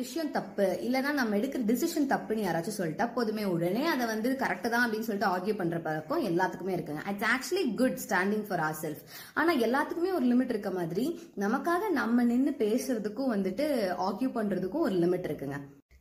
விஷயம் தப்பு. இல்லைன்னா நம்ம எடுக்கிற டிசிஷன் தப்புன்னு யாராச்சும் சொல்லிட்டா போதுமே உடனே அதை வந்து கரெக்டு தான் அப்படின்னு சொல்லிட்டு ஆர்கியூ பண்ற பழக்கம் எல்லாத்துக்குமே இருக்குங்க. It's actually good standing for our self ஆனா எல்லாத்துக்குமே ஒரு லிமிட் இருக்க மாதிரி நமக்காக நம்ம நின்று பேசுறதுக்கும் வந்துட்டு ஆர்கியூ பண்றதுக்கும் ஒரு லிமிட் இருக்குங்க.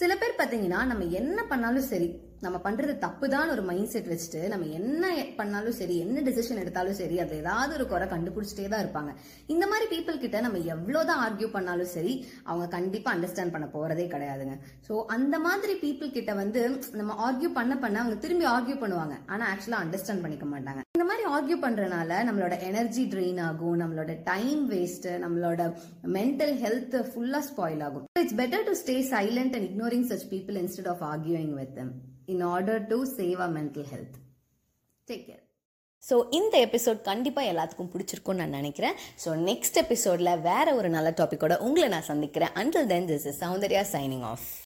சில பேர் பாத்தீங்கன்னா நம்ம என்ன பண்ணாலும் சரி நம்ம பண்றது தப்பு தான் ஒரு மைண்ட் செட் வச்சுட்டு நம்ம என்ன பண்ணாலும் சரி என்ன டிசிஷன் எடுத்தாலும் சரி அதுல ஏதாவது ஒரு குறை கண்டுபிடிச்சிட்டே தான் இருப்பாங்க. இந்த மாதிரி பீப்புள் கிட்ட நம்ம எவ்வளவுதான் ஆர்கியூ பண்ணாலும் சரி அவங்க கண்டிப்பா அண்டர்ஸ்டாண்ட் பண்ண போறதே கிடையாதுங்க. ஸோ அந்த மாதிரி பீப்புள் கிட்ட வந்து நம்ம ஆர்கியூ பண்ண பண்ண அவங்க திரும்பி ஆர்கியூ பண்ணுவாங்க. ஆனா ஆக்சுவலா அண்டர்ஸ்டாண்ட் பண்ணிக்க மாட்டாங்க. இந்த மாதிரி ஆர்கியூ பண்றதுனால நம்மளோட எனர்ஜி ட்ரெயின் ஆகும் நம்மளோட டைம் வேஸ்ட் நம்மளோட மென்டல் ஹெல்த் ஃபுல்லா ஸ்பாயில் ஆகும். It's better to stay silent and ignoring such people instead of arguing with in order to save a mental health take care so இந்த episode கண்டிப்பாக எல்லாத்துக்கும் பிடிச்சிருக்கும்னு நான் நினைக்கிறேன். ஸோ நெக்ஸ்ட் எபிசோடில் வேற ஒரு நல்ல டாப்பிக்கோட உங்களை நான் சந்திக்கிறேன். Until then this is Soundarya signing off